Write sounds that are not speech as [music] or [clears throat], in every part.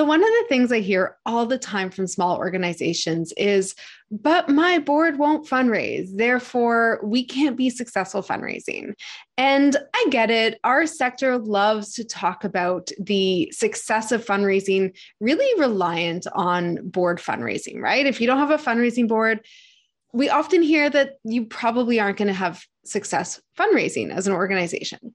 So, one of the things I hear all the time from small organizations is, but my board won't fundraise. Therefore, we can't be successful fundraising. And I get it. Our sector loves to talk about the success of fundraising, really reliant on board fundraising, right? If you don't have a fundraising board, we often hear that you probably aren't going to have success fundraising as an organization.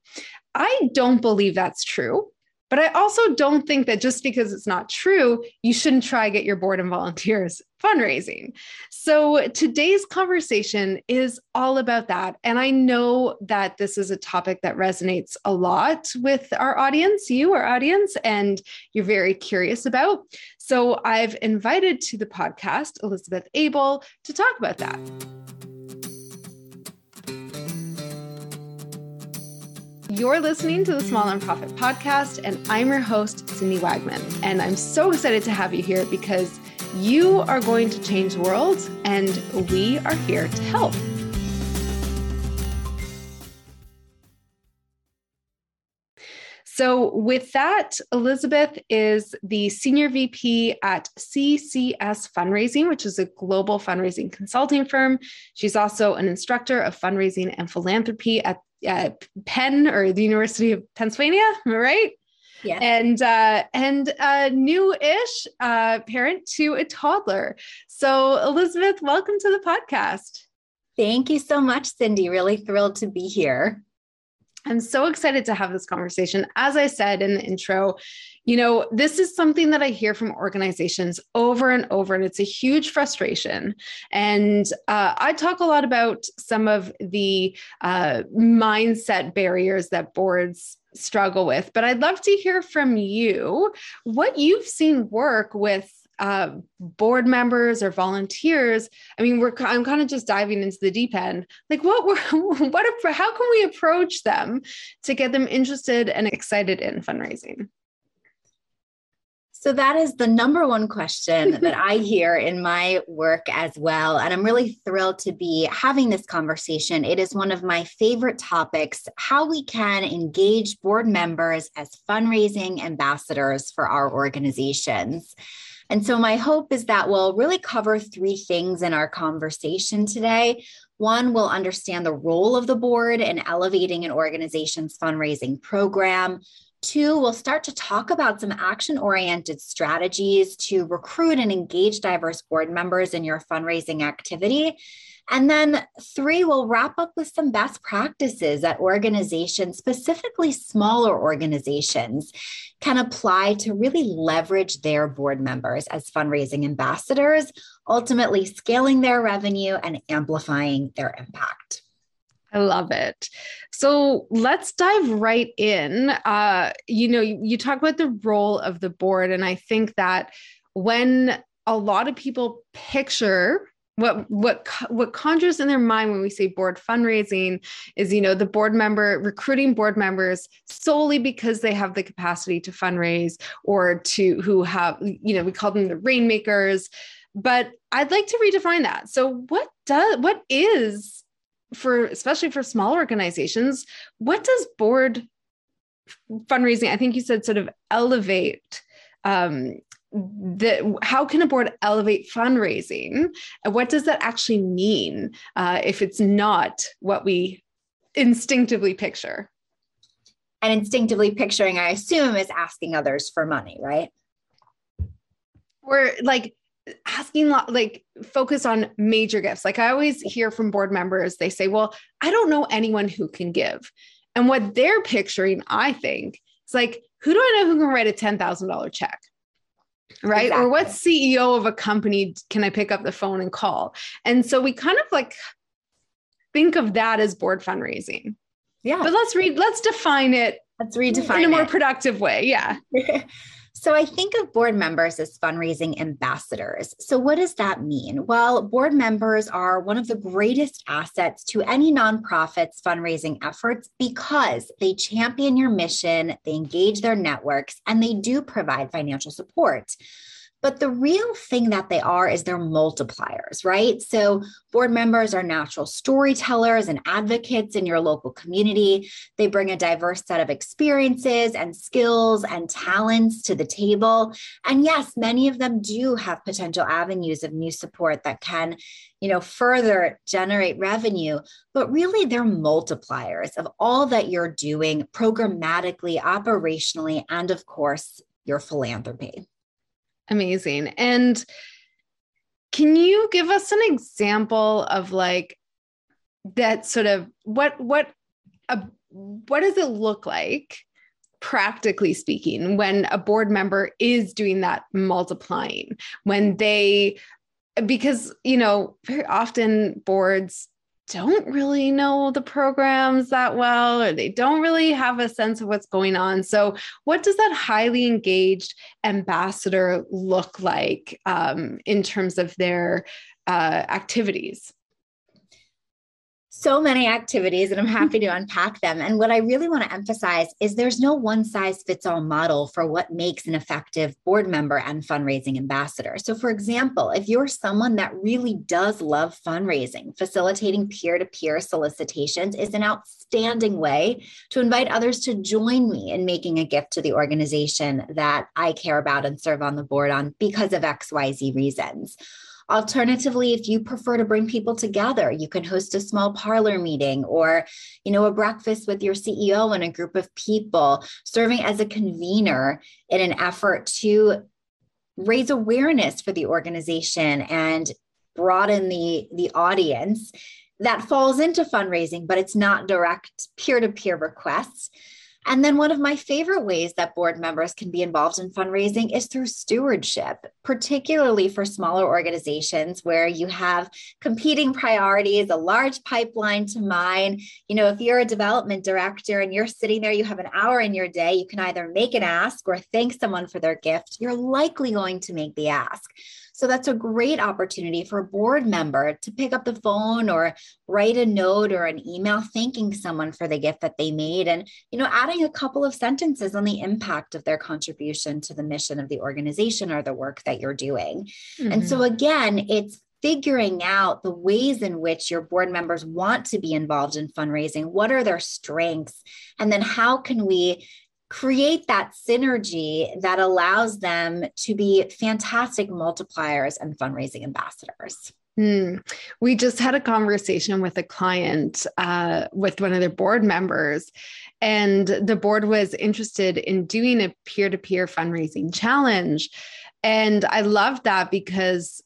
I don't believe that's true. But I also don't think that just because it's not true, you shouldn't try get your board and volunteers [laughs] fundraising. So today's conversation is all about that. And I know that this is a topic that resonates a lot with our audience, you, our audience, and you're very curious about. So I've invited to the podcast Elizabeth Abel to talk about that. You're listening to the Small Nonprofit Podcast, and I'm your host, Cindy Wagman. And I'm so excited to have you here because you are going to change the world, and we are here to help. So, with that, Elizabeth is the Senior VP at CCS Fundraising, which is a global fundraising consulting firm. She's also an instructor of fundraising and philanthropy at uh, Penn or the University of Pennsylvania, right? Yeah. And uh, and a new-ish uh, parent to a toddler. So Elizabeth, welcome to the podcast. Thank you so much, Cindy. Really thrilled to be here. I'm so excited to have this conversation. As I said in the intro, you know, this is something that I hear from organizations over and over, and it's a huge frustration. And uh, I talk a lot about some of the uh, mindset barriers that boards struggle with, but I'd love to hear from you what you've seen work with uh, board members or volunteers i mean we're i'm kind of just diving into the deep end like what were [laughs] what how can we approach them to get them interested and excited in fundraising so that is the number one question [laughs] that I hear in my work as well. And I'm really thrilled to be having this conversation. It is one of my favorite topics how we can engage board members as fundraising ambassadors for our organizations. And so, my hope is that we'll really cover three things in our conversation today. One, we'll understand the role of the board in elevating an organization's fundraising program. Two, we'll start to talk about some action oriented strategies to recruit and engage diverse board members in your fundraising activity. And then three, we'll wrap up with some best practices that organizations, specifically smaller organizations, can apply to really leverage their board members as fundraising ambassadors, ultimately scaling their revenue and amplifying their impact. I love it. So let's dive right in. Uh, you know, you, you talk about the role of the board, and I think that when a lot of people picture what what what conjures in their mind when we say board fundraising is you know the board member recruiting board members solely because they have the capacity to fundraise or to who have you know we call them the rainmakers. But i'd like to redefine that. So what does what is for especially for small organizations what does board fundraising i think you said sort of elevate um, the how can a board elevate fundraising? And what does that actually mean uh, if it's not what we instinctively picture? And instinctively picturing i assume is asking others for money right? Or like asking like focus on major gifts. Like i always hear from board members they say well i don't know anyone who can give. And what they're picturing i think is like who do i know who can write a $10000 check right? Exactly. or what ceo of a company can i pick up the phone and call? And so we kind of like think of that as board fundraising. Yeah. But let's read let's define it let's redefine in a more it. productive way. Yeah [laughs] So I think of board members as fundraising ambassadors. So what does that mean? Well, board members are one of the greatest assets to any nonprofit's fundraising efforts because they champion your mission, they engage their networks, and they do provide financial support. But the real thing that they are is they're multipliers, right? So board members are natural storytellers and advocates in your local community. They bring a diverse set of experiences and skills and talents to the table. And yes, many of them do have potential avenues of new support that can you know further generate revenue but really they're multipliers of all that you're doing programmatically operationally and of course your philanthropy Amazing. And can you give us an example of like that sort of what what a, what does it look like practically speaking when a board member is doing that multiplying when they because you know very often boards don't really know the programs that well or they don't really have a sense of what's going on. So what does that highly engaged ambassador look like um, in terms of their uh, activities so many activities and I'm happy to unpack them. And what I really want to emphasize is there's no one size fits all model for what makes an effective board member and fundraising ambassador. So, for example, if you're someone that really does love fundraising, facilitating peer to peer solicitations is an outstanding way to invite others to join me in making a gift to the organization that I care about and serve on the board on because of XYZ reasons. Alternatively, if you prefer to bring people together, you can host a small parlor meeting or, you know, a breakfast with your CEO and a group of people, serving as a convener in an effort to raise awareness for the organization and broaden the the audience. That falls into fundraising but it's not direct peer-to-peer requests and then one of my favorite ways that board members can be involved in fundraising is through stewardship, particularly for smaller organizations where you have competing priorities, a large pipeline to mine. You know, if you're a development director and you're sitting there, you have an hour in your day, you can either make an ask or thank someone for their gift. You're likely going to make the ask. So that's a great opportunity for a board member to pick up the phone or write a note or an email thanking someone for the gift that they made and you know adding a couple of sentences on the impact of their contribution to the mission of the organization or the work that you're doing. Mm-hmm. And so mm-hmm. again, it's figuring out the ways in which your board members want to be involved in fundraising. What are their strengths? And then how can we create that synergy that allows them to be fantastic multipliers and fundraising ambassadors. Hmm. We just had a conversation with a client, uh, with one of their board members, and the board was interested in doing a peer to peer fundraising challenge. And I loved that because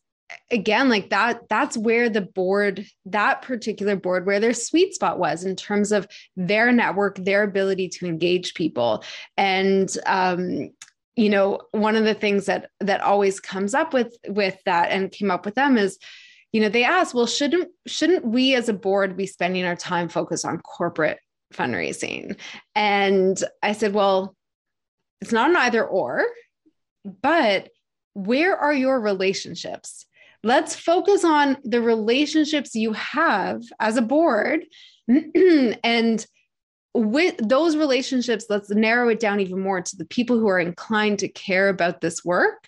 again like that that's where the board that particular board where their sweet spot was in terms of their network their ability to engage people. And um you know one of the things that that always comes up with with that and came up with them is you know they asked well shouldn't shouldn't we as a board be spending our time focused on corporate fundraising? And i said well it's not an either or but where are your relationships Let's focus on the relationships you have as a board [clears throat] and with those relationships, let's narrow it down even more to the people who are inclined to care about this work.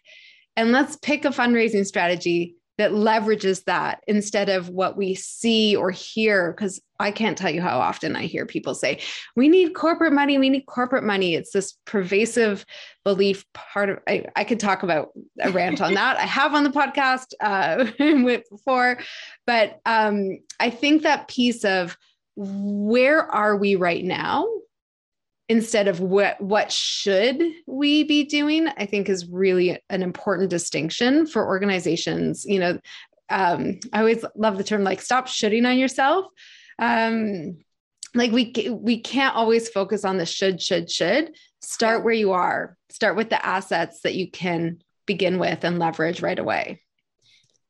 And let's pick a fundraising strategy that leverages that instead of what we see or hear. Because I can't tell you how often I hear people say, we need corporate money, we need corporate money. It's this pervasive belief part of, I, I could talk about a rant on that. I have on the podcast uh, [laughs] before, but um, I think that piece of where are we right now? Instead of what what should we be doing i think is really an important distinction for organizations you know um, i always love the term like stop shoulding on yourself. Um, like we we can't always focus on the should should should. Start where you are. Start with the assets that you can begin with and leverage right away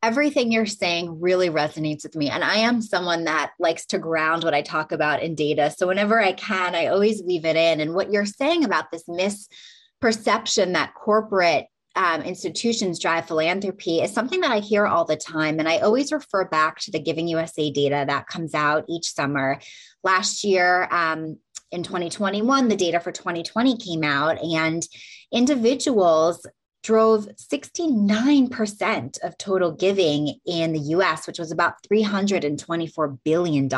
everything you're saying really resonates with me. And I am someone that likes to ground what I talk about in data. So whenever I can, I always weave it in. And what you're saying about this misperception that corporate um, institutions drive philanthropy is something that I hear all the time. And I always refer back to the Giving USA data that comes out each summer. Last year, um, in 2021, the data for 2020 came out, and individuals drove 69% of total giving in the US, which was about $324 billion.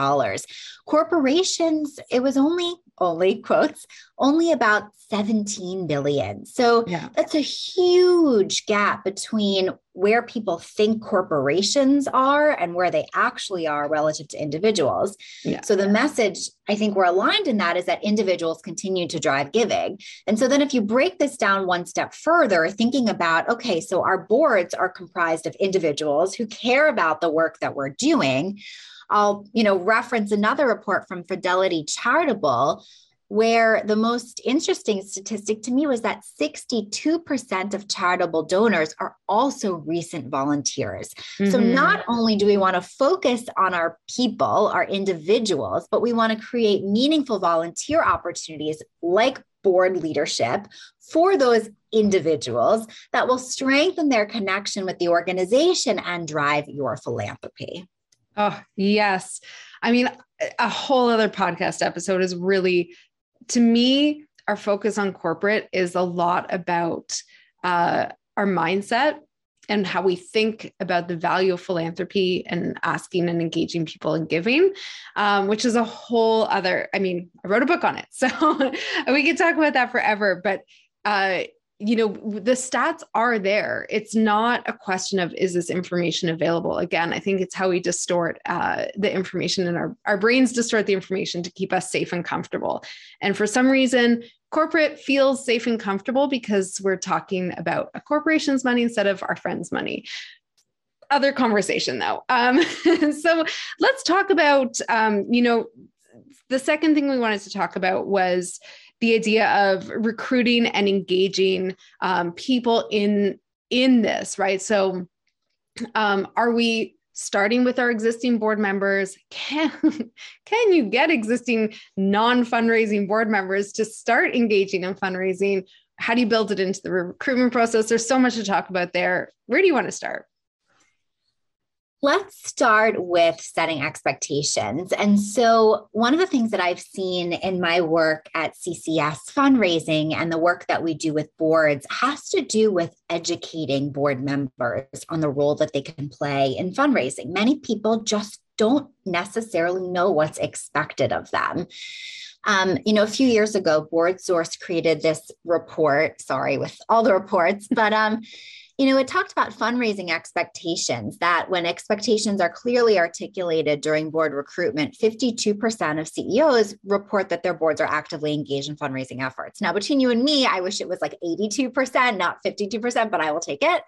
Corporations, it was only, only [laughs] quotes, only about 17 billion. So yeah. that's a huge gap between where people think corporations are and where they actually are relative to individuals. Yeah. So the message I think we're aligned in that is that individuals continue to drive giving. And so then if you break this down one step further, thinking about okay, so our boards are comprised of individuals who care about the work that we're doing. I'll, you know, reference another report from Fidelity Charitable where the most interesting statistic to me was that 62% of charitable donors are also recent volunteers. Mm-hmm. So not only do we want to focus on our people, our individuals, but we want to create meaningful volunteer opportunities like board leadership for those individuals that will strengthen their connection with the organization and drive your philanthropy. Oh, yes. I mean, a whole other podcast episode is really to me, our focus on corporate is a lot about uh, our mindset and how we think about the value of philanthropy and asking and engaging people in giving, um, which is a whole other. I mean, I wrote a book on it, [laughs] so we could talk about that forever. But uh, you know the stats are there. It's not a question of is this information available? Again i think it's how we distort uh, the information in our our brains distort the information to keep us safe and comfortable. And for some reason corporate feels safe and comfortable because we're talking about a corporation's money instead of our friends money. Other conversation though. Um, [laughs] so let's talk about um, you know the second thing we wanted to talk about was the idea of recruiting and engaging um, people in in this right? So um, are we starting with our existing board members? Can [laughs] can you get existing non-fundraising board members to start engaging in fundraising? How do you build it into the recruitment process? There's so much to talk about there. Where do you want to start Let's start with setting expectations. And so, one of the things that I've seen in my work at CCS fundraising and the work that we do with boards has to do with educating board members on the role that they can play in fundraising. Many people just don't necessarily know what's expected of them. Um, you know, a few years ago, Board Source created this report. Sorry, with all the reports, but um, you know, it talked about fundraising expectations that when expectations are clearly articulated during board recruitment, 52% of CEOs report that their boards are actively engaged in fundraising efforts. Now, between you and me, I wish it was like 82%, not 52%, but I will take it.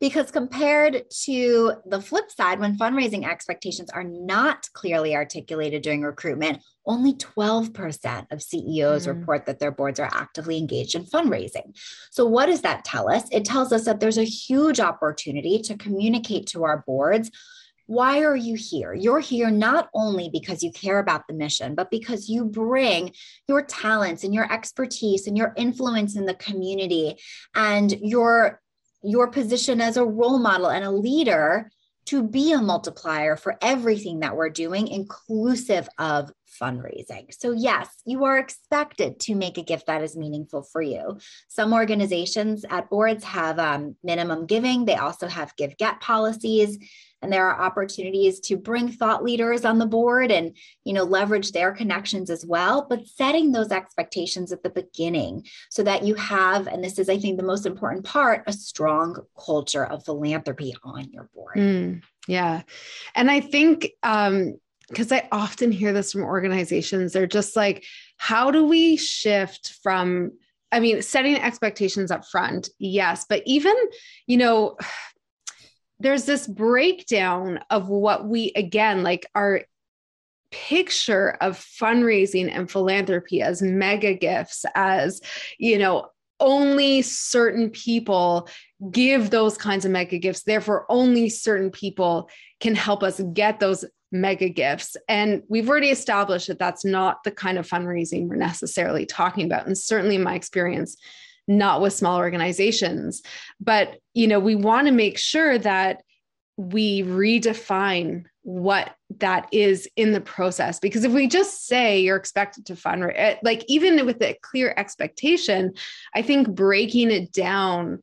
Because compared to the flip side, when fundraising expectations are not clearly articulated during recruitment, only 12% of CEOs mm. report that their boards are actively engaged in fundraising. So, what does that tell us? It tells us that there's a huge opportunity to communicate to our boards. Why are you here? You're here not only because you care about the mission, but because you bring your talents and your expertise and your influence in the community and your your position as a role model and a leader to be a multiplier for everything that we're doing, inclusive of fundraising. So, yes, you are expected to make a gift that is meaningful for you. Some organizations at boards have um, minimum giving, they also have give get policies and there are opportunities to bring thought leaders on the board and you know leverage their connections as well but setting those expectations at the beginning so that you have and this is i think the most important part a strong culture of philanthropy on your board mm, yeah and i think um because I often hear this from organizations. They're just like, how do we shift from, I mean, setting expectations up front, yes, but even, you know, [sighs] there's this breakdown of what we again like our picture of fundraising and philanthropy as mega gifts as you know only certain people give those kinds of mega gifts therefore only certain people can help us get those mega gifts. And we've already established that that's not the kind of fundraising we're necessarily talking about. And certainly in my experience not with small organizations. But you know we want to make sure that we redefine what that is in the process. Because if we just say you're expected to fundraise eh, like even with a clear expectation i think breaking it down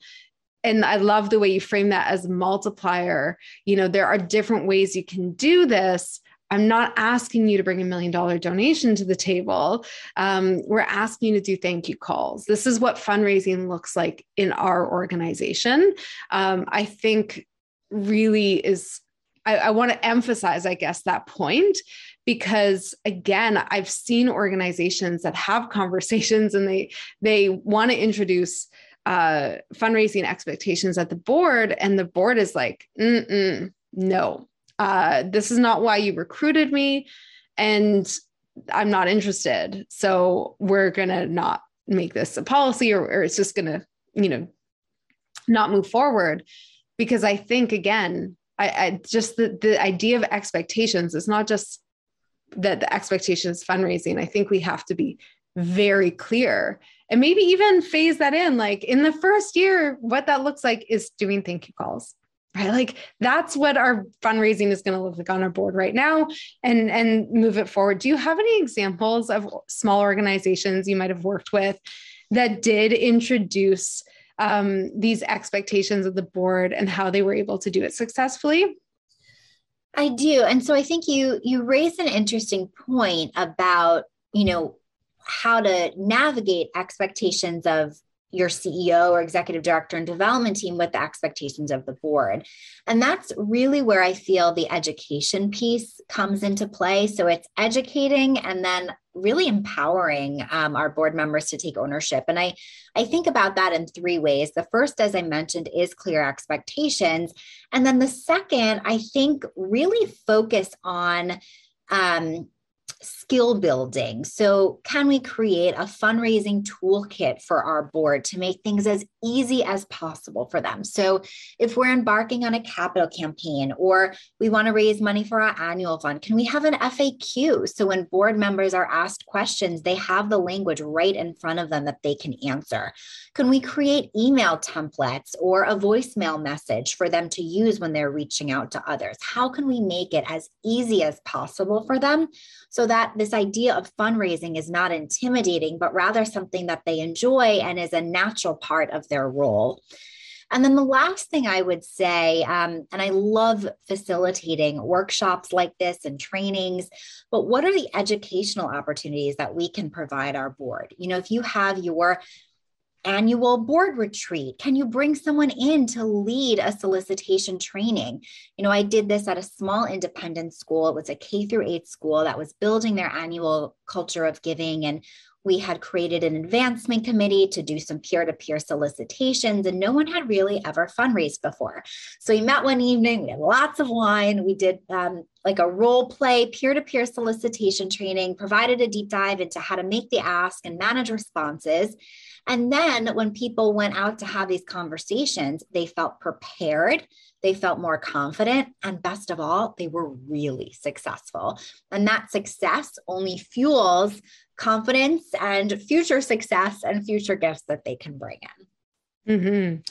and I love the way you frame that as multiplier. You know, there are different ways you can do this. I'm not asking you to bring a million dollar donation to the table. Um, we're asking you to do thank you calls. This is what fundraising looks like in our organization. Um, I think really is, I, I want to emphasize, I guess, that point because again i've seen organizations that have conversations and they they want to introduce uh, fundraising expectations at the board and the board is like no. Uh, this is not why you recruited me and i'm not interested. So we're gonna not make this a policy or, or it's just gonna you know not move forward. Because i think again I, I just the, the idea of expectations is not just that the expectation is fundraising. I think we have to be very clear. And maybe even phase that in like in the first year what that looks like is doing thank you calls right? Like that's what our fundraising is going to look like on our board right now and and move it forward. Do you have any examples of small organizations you might have worked with that did introduce um, these expectations of the board and how they were able to do it successfully? I do. And so i think you you raised an interesting point about you know how to navigate expectations of your CEO or executive director and development team with the expectations of the board. And that's really where I feel the education piece comes into play. So it's educating and then really empowering um, our board members to take ownership. And I, I think about that in three ways. The first, as I mentioned, is clear expectations. And then the second, I think really focus on um, skill building. So, can we create a fundraising toolkit for our board to make things as easy as possible for them? So, if we're embarking on a capital campaign or we want to raise money for our annual fund, can we have an FAQ? So, when board members are asked questions, they have the language right in front of them that they can answer. Can we create email templates or a voicemail message for them to use when they're reaching out to others? How can we make it as easy as possible for them so that this idea of fundraising is not intimidating, but rather something that they enjoy and is a natural part of their role. And then the last thing I would say, um, and I love facilitating workshops like this and trainings, but what are the educational opportunities that we can provide our board? You know, if you have your annual board retreat? Can you bring someone in to lead a solicitation training? You know, I did this at a small independent school. It was a K through 8 school that was building their annual culture of giving and we had created an advancement committee to do some peer to peer solicitations, and no one had really ever fundraised before. So we met one evening, we had lots of wine. We did um, like a role play peer to peer solicitation training, provided a deep dive into how to make the ask and manage responses. And then when people went out to have these conversations, they felt prepared, they felt more confident, and best of all, they were really successful. And that success only fuels confidence and future success and future gifts that they can bring in. Mm-hmm.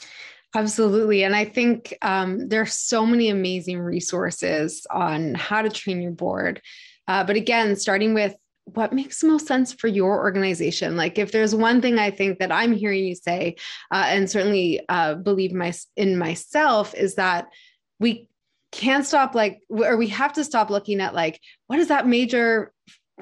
Absolutely. And I think um, there are so many amazing resources on how to train your board. Uh, but again, starting with what makes the most sense for your organization like if there's one thing i think that i'm hearing you say uh, and certainly uh, believe my in myself is that we can't stop like or we have to stop looking at like what does that major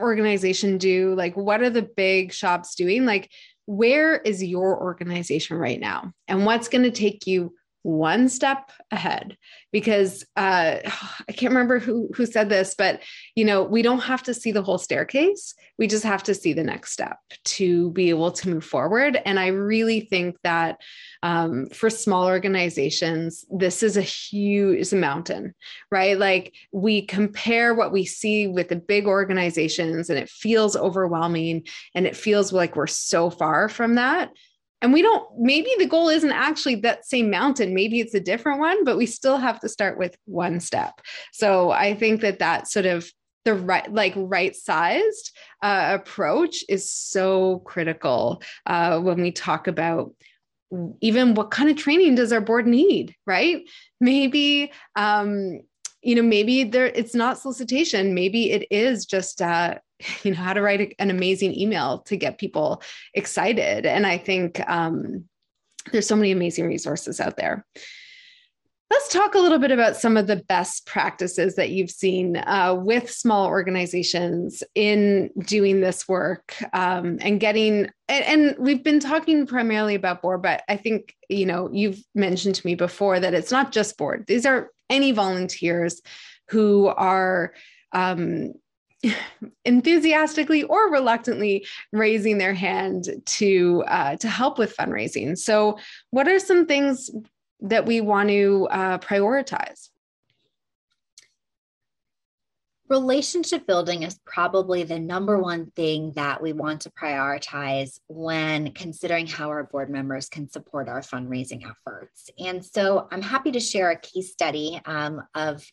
organization do like what are the big shops doing like where is your organization right now? And what's going to take you one step ahead because uh, [sighs] I can't remember who who said this, but you know we don't have to see the whole staircase. We just have to see the next step to be able to move forward. And I really think that um, for small organizations, this is a huge mountain, right? Like we compare what we see with the big organizations, and it feels overwhelming, and it feels like we're so far from that and we don't maybe the goal isn't actually that same mountain. Maybe it's a different one but we still have to start with one step. So i think that that sort of the right like right sized uh, approach is so critical uh, when we talk about even what kind of training does our board need right? Maybe um, you know maybe there it's not solicitation. Maybe it is just uh, [laughs] you know how to write an amazing email to get people excited and i think um, there's so many amazing resources out there. Let's talk a little bit about some of the best practices that you've seen uh, with small organizations in doing this work um, and getting. And, and we've been talking primarily about board, but I think you know you've mentioned to me before that it's not just board. These are any volunteers who are um, [laughs] enthusiastically or reluctantly raising their hand to uh, to help with fundraising. So, what are some things that we want to uh, prioritize? Relationship building is probably the number one thing that we want to prioritize when considering how our board members can support our fundraising efforts. And so I'm happy to share a case study um, of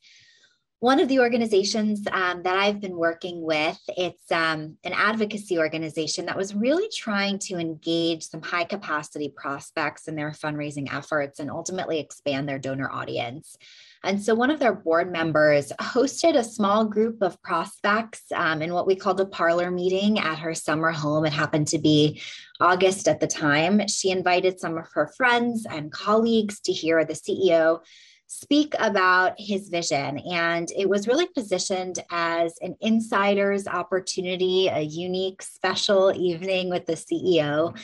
one of the organizations um, that I've been working with, it's um, an advocacy organization that was really trying to engage some high capacity prospects in their fundraising efforts and ultimately expand their donor audience. And so one of their board members hosted a small group of prospects um, in what we called a parlor meeting at her summer home. It happened to be August at the time. She invited some of her friends and colleagues to hear the CEO speak about his vision. And it was really positioned as an insider's opportunity, a unique, special evening with the CEO.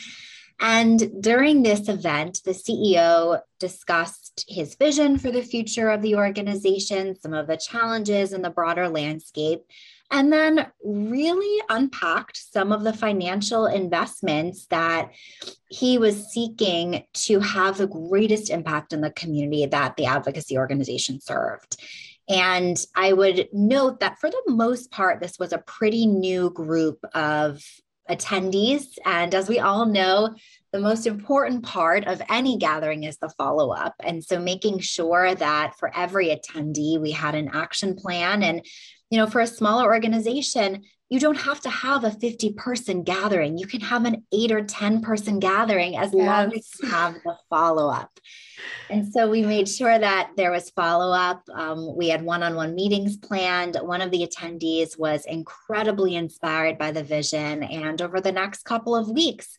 And during this event, the CEO discussed his vision for the future of the organization, some of the challenges in the broader landscape, and then really unpacked some of the financial investments that he was seeking to have the greatest impact in the community that the advocacy organization served. And I would note that for the most part, this was a pretty new group of attendees. And as we all know, the most important part of any gathering is the follow up. And so making sure that for every attendee, we had an action plan and you know, for a smaller organization, you don't have to have a 50 person gathering. You can have an eight or 10 person gathering as yes. long as you have the follow up. And so we made sure that there was follow up. Um, we had one on one meetings planned. One of the attendees was incredibly inspired by the vision. And over the next couple of weeks,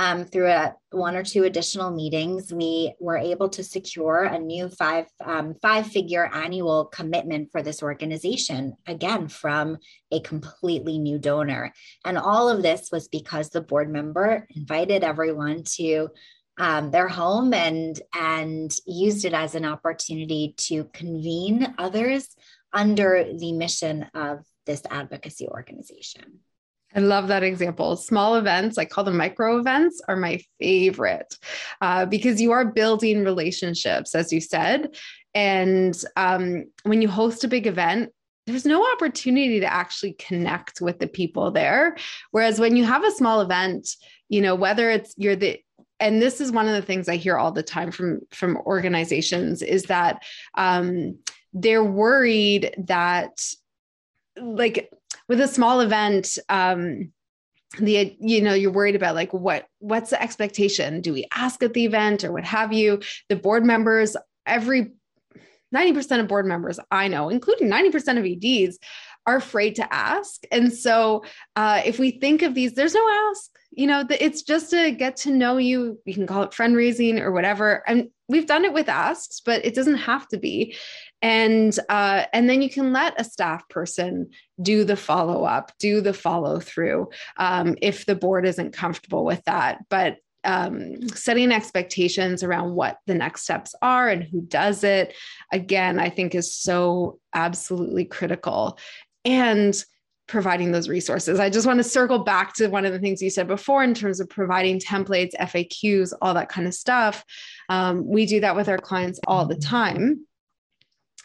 um, through a, one or two additional meetings, we were able to secure a new five um, five figure annual commitment for this organization. Again, from a completely new donor, and all of this was because the board member invited everyone to um, their home and and used it as an opportunity to convene others under the mission of this advocacy organization. I love that example. Small events, I call them micro events, are my favorite uh, because you are building relationships, as you said. And um, when you host a big event, there's no opportunity to actually connect with the people there. Whereas when you have a small event, you know, whether it's you're the and this is one of the things I hear all the time from from organizations is that um, they're worried that like with a small event um the you know you're worried about like what what's the expectation? Do we ask at the event or what have you? The board members every 90% of board members i know including 90% of eds are afraid to ask. And so uh, if we think of these there's no ask. You know it's just to get to know you. You can call it friend raising or whatever. And we've done it with asks but it doesn't have to be and uh, and then you can let a staff person do the follow up do the follow through um, if the board isn't comfortable with that. But um, setting expectations around what the next steps are and who does it again i think is so absolutely critical. And providing those resources. I just want to circle back to one of the things you said before in terms of providing templates faqs all that kind of stuff. Um, we do that with our clients all the time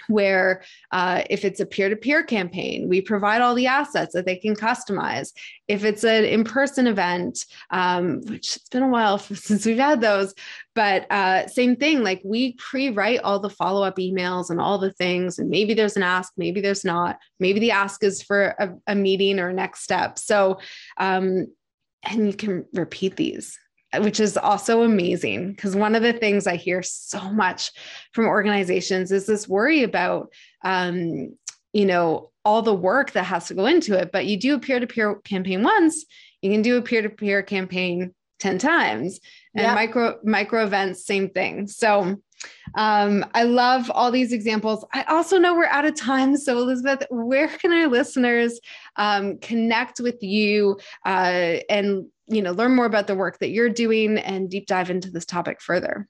where uh, if it's a peer-to-peer campaign we provide all the assets that they can customize. If it's an in-person event um, which it's been a while [laughs] since we've had those but uh, same thing like we pre-write all the follow-up emails and all the things and maybe there's an ask maybe there's not. Maybe the ask is for a, a meeting or next step. So um, and you can repeat these which is also amazing because one of the things I hear so much from organizations is this worry about, um, you know, all the work that has to go into it. But you do a peer to peer campaign once, you can do a peer to peer campaign 10 times. And yep. micro micro events, same thing. So um, I love all these examples. I also know we're out of time. So, Elizabeth, where can our listeners um, connect with you uh, and you know learn more about the work that you're doing and deep dive into this topic further?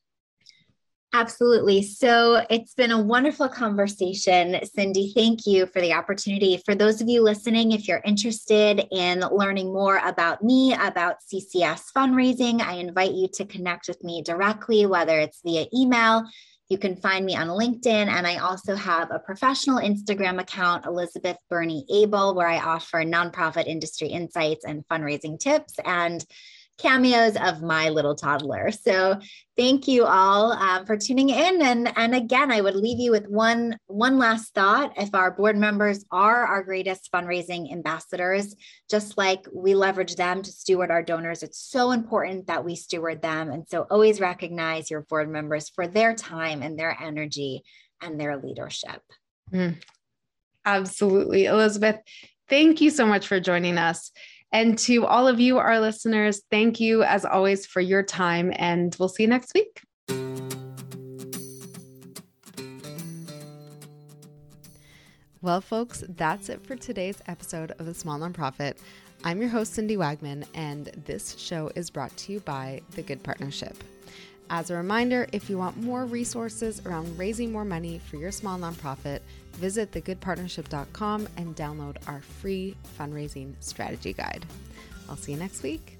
Absolutely. So it's been a wonderful conversation. Cindy, thank you for the opportunity. For those of you listening, if you're interested in learning more about me, about CCS fundraising, I invite you to connect with me directly, whether it's via email. You can find me on LinkedIn, and I also have a professional Instagram account, Elizabeth Bernie Abel, where I offer nonprofit industry insights and fundraising tips. And cameos of my little toddler. So thank you all um, for tuning in. And, and again, I would leave you with one, one last thought. If our board members are our greatest fundraising ambassadors, just like we leverage them to steward our donors, it's so important that we steward them. And so always recognize your board members for their time and their energy and their leadership. Mm, absolutely. Elizabeth, thank you so much for joining us. And to all of you, our listeners, thank you as always for your time, and we'll see you next week. Well, folks, that's it for today's episode of The Small Nonprofit. I'm your host, Cindy Wagman, and this show is brought to you by The Good Partnership. As a reminder, if you want more resources around raising more money for your small nonprofit, visit thegoodpartnership.com and download our free fundraising strategy guide. I'll see you next week.